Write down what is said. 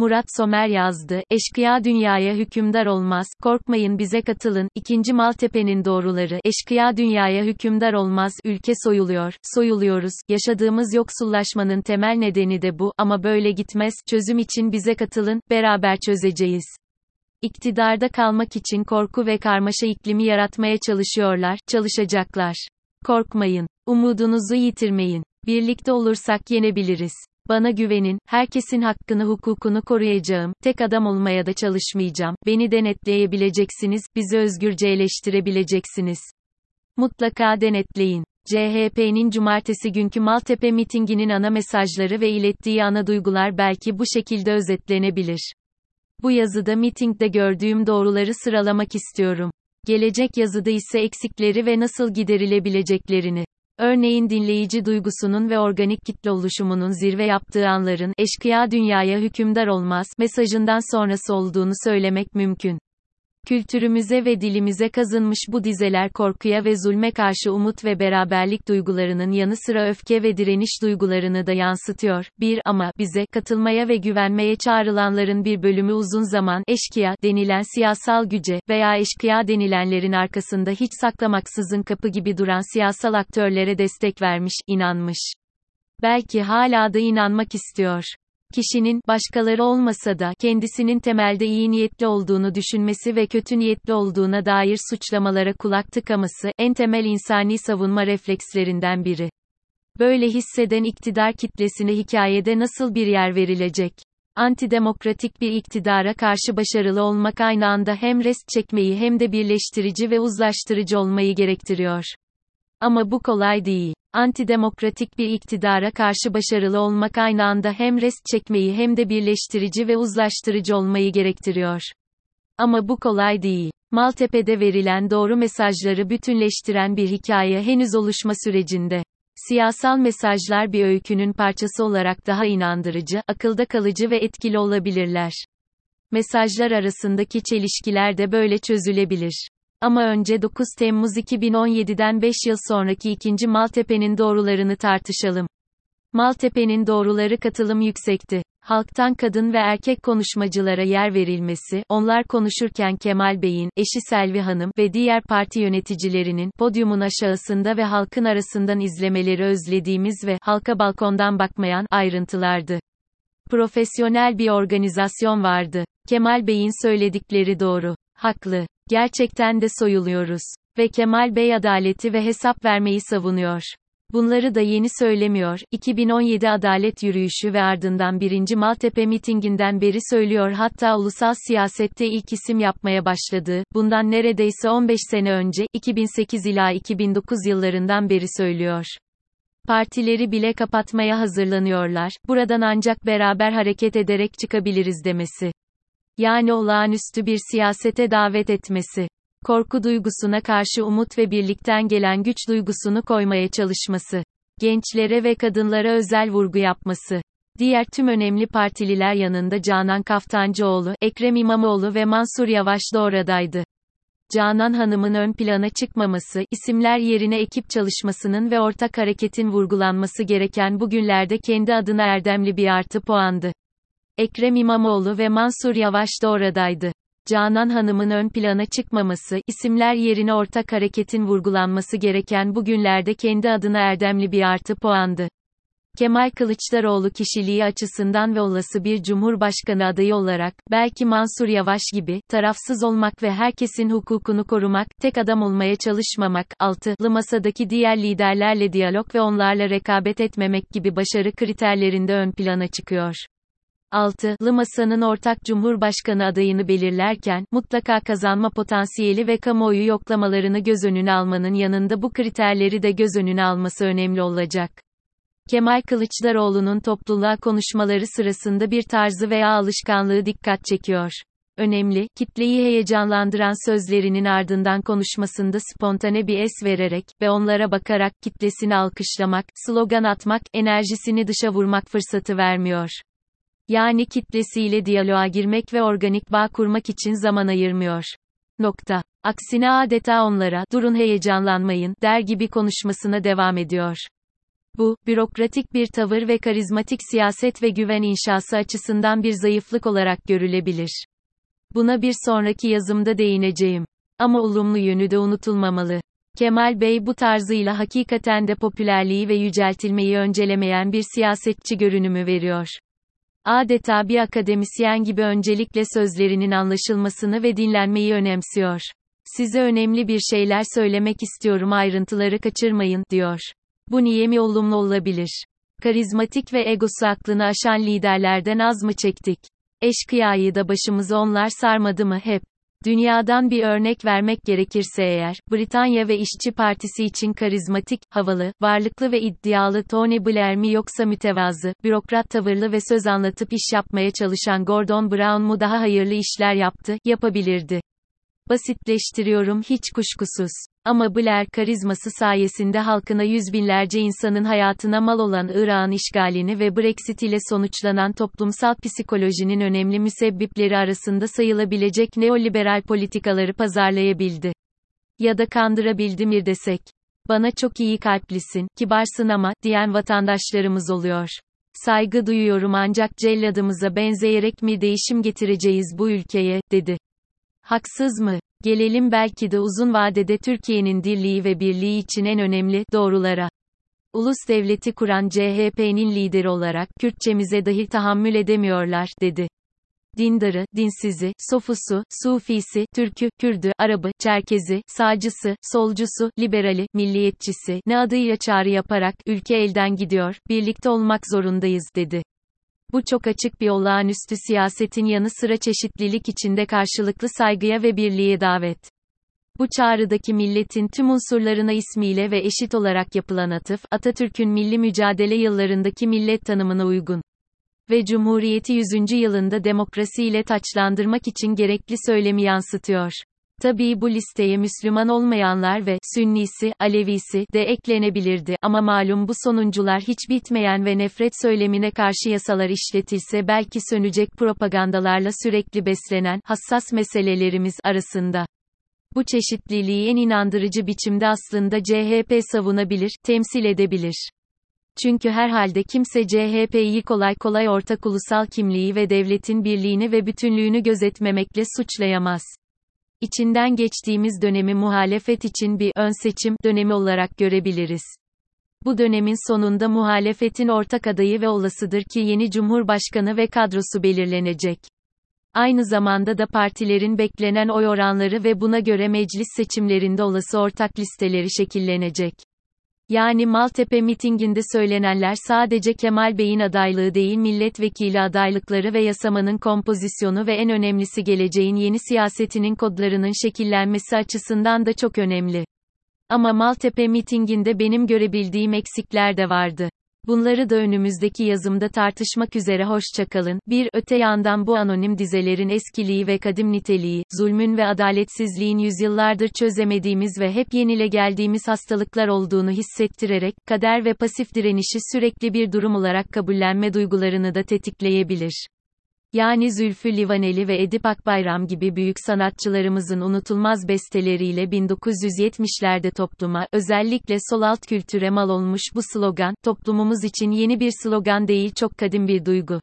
Murat Somer yazdı, eşkıya dünyaya hükümdar olmaz, korkmayın bize katılın, İkinci Maltepe'nin doğruları, eşkıya dünyaya hükümdar olmaz, ülke soyuluyor, soyuluyoruz, yaşadığımız yoksullaşmanın temel nedeni de bu, ama böyle gitmez, çözüm için bize katılın, beraber çözeceğiz. İktidarda kalmak için korku ve karmaşa iklimi yaratmaya çalışıyorlar, çalışacaklar. Korkmayın, umudunuzu yitirmeyin. Birlikte olursak yenebiliriz. Bana güvenin, herkesin hakkını hukukunu koruyacağım, tek adam olmaya da çalışmayacağım, beni denetleyebileceksiniz, bizi özgürce eleştirebileceksiniz. Mutlaka denetleyin. CHP'nin cumartesi günkü Maltepe mitinginin ana mesajları ve ilettiği ana duygular belki bu şekilde özetlenebilir. Bu yazıda mitingde gördüğüm doğruları sıralamak istiyorum. Gelecek yazıda ise eksikleri ve nasıl giderilebileceklerini. Örneğin dinleyici duygusunun ve organik kitle oluşumunun zirve yaptığı anların, eşkıya dünyaya hükümdar olmaz, mesajından sonrası olduğunu söylemek mümkün. Kültürümüze ve dilimize kazınmış bu dizeler korkuya ve zulme karşı umut ve beraberlik duygularının yanı sıra öfke ve direniş duygularını da yansıtıyor. Bir ama bize katılmaya ve güvenmeye çağrılanların bir bölümü uzun zaman eşkıya denilen siyasal güce veya eşkıya denilenlerin arkasında hiç saklamaksızın kapı gibi duran siyasal aktörlere destek vermiş, inanmış. Belki hala da inanmak istiyor kişinin, başkaları olmasa da, kendisinin temelde iyi niyetli olduğunu düşünmesi ve kötü niyetli olduğuna dair suçlamalara kulak tıkaması, en temel insani savunma reflekslerinden biri. Böyle hisseden iktidar kitlesine hikayede nasıl bir yer verilecek? Antidemokratik bir iktidara karşı başarılı olmak aynı anda hem rest çekmeyi hem de birleştirici ve uzlaştırıcı olmayı gerektiriyor. Ama bu kolay değil. Antidemokratik bir iktidara karşı başarılı olmak aynı anda hem rest çekmeyi hem de birleştirici ve uzlaştırıcı olmayı gerektiriyor. Ama bu kolay değil. Maltepe'de verilen doğru mesajları bütünleştiren bir hikaye henüz oluşma sürecinde. Siyasal mesajlar bir öykünün parçası olarak daha inandırıcı, akılda kalıcı ve etkili olabilirler. Mesajlar arasındaki çelişkiler de böyle çözülebilir. Ama önce 9 Temmuz 2017'den 5 yıl sonraki ikinci Maltepe'nin doğrularını tartışalım. Maltepe'nin doğruları katılım yüksekti. Halktan kadın ve erkek konuşmacılara yer verilmesi, onlar konuşurken Kemal Bey'in, eşi Selvi Hanım ve diğer parti yöneticilerinin, podyumun aşağısında ve halkın arasından izlemeleri özlediğimiz ve, halka balkondan bakmayan, ayrıntılardı. Profesyonel bir organizasyon vardı. Kemal Bey'in söyledikleri doğru. Haklı. Gerçekten de soyuluyoruz. Ve Kemal Bey adaleti ve hesap vermeyi savunuyor. Bunları da yeni söylemiyor. 2017 adalet yürüyüşü ve ardından 1. Maltepe mitinginden beri söylüyor hatta ulusal siyasette ilk isim yapmaya başladı. Bundan neredeyse 15 sene önce, 2008 ila 2009 yıllarından beri söylüyor. Partileri bile kapatmaya hazırlanıyorlar. Buradan ancak beraber hareket ederek çıkabiliriz demesi yani olağanüstü bir siyasete davet etmesi, korku duygusuna karşı umut ve birlikten gelen güç duygusunu koymaya çalışması, gençlere ve kadınlara özel vurgu yapması, diğer tüm önemli partililer yanında Canan Kaftancıoğlu, Ekrem İmamoğlu ve Mansur Yavaş da oradaydı. Canan Hanım'ın ön plana çıkmaması, isimler yerine ekip çalışmasının ve ortak hareketin vurgulanması gereken bugünlerde kendi adına erdemli bir artı puandı. Ekrem İmamoğlu ve Mansur Yavaş da oradaydı. Canan Hanım'ın ön plana çıkmaması, isimler yerine ortak hareketin vurgulanması gereken bugünlerde kendi adına erdemli bir artı puandı. Kemal Kılıçdaroğlu kişiliği açısından ve olası bir cumhurbaşkanı adayı olarak, belki Mansur Yavaş gibi, tarafsız olmak ve herkesin hukukunu korumak, tek adam olmaya çalışmamak, altılı masadaki diğer liderlerle diyalog ve onlarla rekabet etmemek gibi başarı kriterlerinde ön plana çıkıyor. 6. Masanın ortak Cumhurbaşkanı adayını belirlerken, mutlaka kazanma potansiyeli ve kamuoyu yoklamalarını göz önüne almanın yanında bu kriterleri de göz önüne alması önemli olacak. Kemal Kılıçdaroğlu'nun topluluğa konuşmaları sırasında bir tarzı veya alışkanlığı dikkat çekiyor. Önemli, kitleyi heyecanlandıran sözlerinin ardından konuşmasında spontane bir es vererek ve onlara bakarak kitlesini alkışlamak, slogan atmak, enerjisini dışa vurmak fırsatı vermiyor yani kitlesiyle diyaloğa girmek ve organik bağ kurmak için zaman ayırmıyor. Nokta. Aksine adeta onlara, durun heyecanlanmayın, der gibi konuşmasına devam ediyor. Bu, bürokratik bir tavır ve karizmatik siyaset ve güven inşası açısından bir zayıflık olarak görülebilir. Buna bir sonraki yazımda değineceğim. Ama olumlu yönü de unutulmamalı. Kemal Bey bu tarzıyla hakikaten de popülerliği ve yüceltilmeyi öncelemeyen bir siyasetçi görünümü veriyor. Adeta bir akademisyen gibi öncelikle sözlerinin anlaşılmasını ve dinlenmeyi önemsiyor. Size önemli bir şeyler söylemek istiyorum ayrıntıları kaçırmayın, diyor. Bu niye mi olumlu olabilir? Karizmatik ve egosu aklını aşan liderlerden az mı çektik? Eşkıyayı da başımızı onlar sarmadı mı hep? Dünyadan bir örnek vermek gerekirse eğer, Britanya ve İşçi Partisi için karizmatik, havalı, varlıklı ve iddialı Tony Blair mi yoksa mütevazı, bürokrat tavırlı ve söz anlatıp iş yapmaya çalışan Gordon Brown mu daha hayırlı işler yaptı, yapabilirdi. Basitleştiriyorum hiç kuşkusuz. Ama Blair karizması sayesinde halkına yüz binlerce insanın hayatına mal olan Irak'ın işgalini ve Brexit ile sonuçlanan toplumsal psikolojinin önemli müsebbipleri arasında sayılabilecek neoliberal politikaları pazarlayabildi. Ya da kandırabildi mi desek. Bana çok iyi kalplisin, kibarsın ama, diyen vatandaşlarımız oluyor. Saygı duyuyorum ancak celladımıza benzeyerek mi değişim getireceğiz bu ülkeye, dedi. Haksız mı? Gelelim belki de uzun vadede Türkiye'nin dirliği ve birliği için en önemli doğrulara. Ulus devleti kuran CHP'nin lideri olarak Kürtçemize dahi tahammül edemiyorlar, dedi. Dindarı, dinsizi, sofusu, sufisi, Türkü, Kürdü, Arabı, Çerkezi, sağcısı, solcusu, liberali, milliyetçisi, ne adıyla çağrı yaparak, ülke elden gidiyor, birlikte olmak zorundayız, dedi. Bu çok açık bir olağanüstü siyasetin yanı sıra çeşitlilik içinde karşılıklı saygıya ve birliğe davet. Bu çağrıdaki milletin tüm unsurlarına ismiyle ve eşit olarak yapılan atıf, Atatürk'ün milli mücadele yıllarındaki millet tanımına uygun. Ve Cumhuriyeti 100. yılında demokrasiyle taçlandırmak için gerekli söylemi yansıtıyor. Tabii bu listeye Müslüman olmayanlar ve Sünnisi, Alevisi de eklenebilirdi ama malum bu sonuncular hiç bitmeyen ve nefret söylemine karşı yasalar işletilse belki sönecek propagandalarla sürekli beslenen hassas meselelerimiz arasında. Bu çeşitliliği en inandırıcı biçimde aslında CHP savunabilir, temsil edebilir. Çünkü herhalde kimse CHP'yi kolay kolay ortak ulusal kimliği ve devletin birliğini ve bütünlüğünü gözetmemekle suçlayamaz. İçinden geçtiğimiz dönemi muhalefet için bir ön seçim dönemi olarak görebiliriz. Bu dönemin sonunda muhalefetin ortak adayı ve olasıdır ki yeni cumhurbaşkanı ve kadrosu belirlenecek. Aynı zamanda da partilerin beklenen oy oranları ve buna göre meclis seçimlerinde olası ortak listeleri şekillenecek. Yani Maltepe mitinginde söylenenler sadece Kemal Bey'in adaylığı değil milletvekili adaylıkları ve yasamanın kompozisyonu ve en önemlisi geleceğin yeni siyasetinin kodlarının şekillenmesi açısından da çok önemli. Ama Maltepe mitinginde benim görebildiğim eksikler de vardı. Bunları da önümüzdeki yazımda tartışmak üzere hoşçakalın. Bir öte yandan bu anonim dizelerin eskiliği ve kadim niteliği, zulmün ve adaletsizliğin yüzyıllardır çözemediğimiz ve hep yenile geldiğimiz hastalıklar olduğunu hissettirerek, kader ve pasif direnişi sürekli bir durum olarak kabullenme duygularını da tetikleyebilir. Yani Zülfü Livaneli ve Edip Akbayram gibi büyük sanatçılarımızın unutulmaz besteleriyle 1970'lerde topluma, özellikle sol alt kültüre mal olmuş bu slogan, toplumumuz için yeni bir slogan değil çok kadim bir duygu.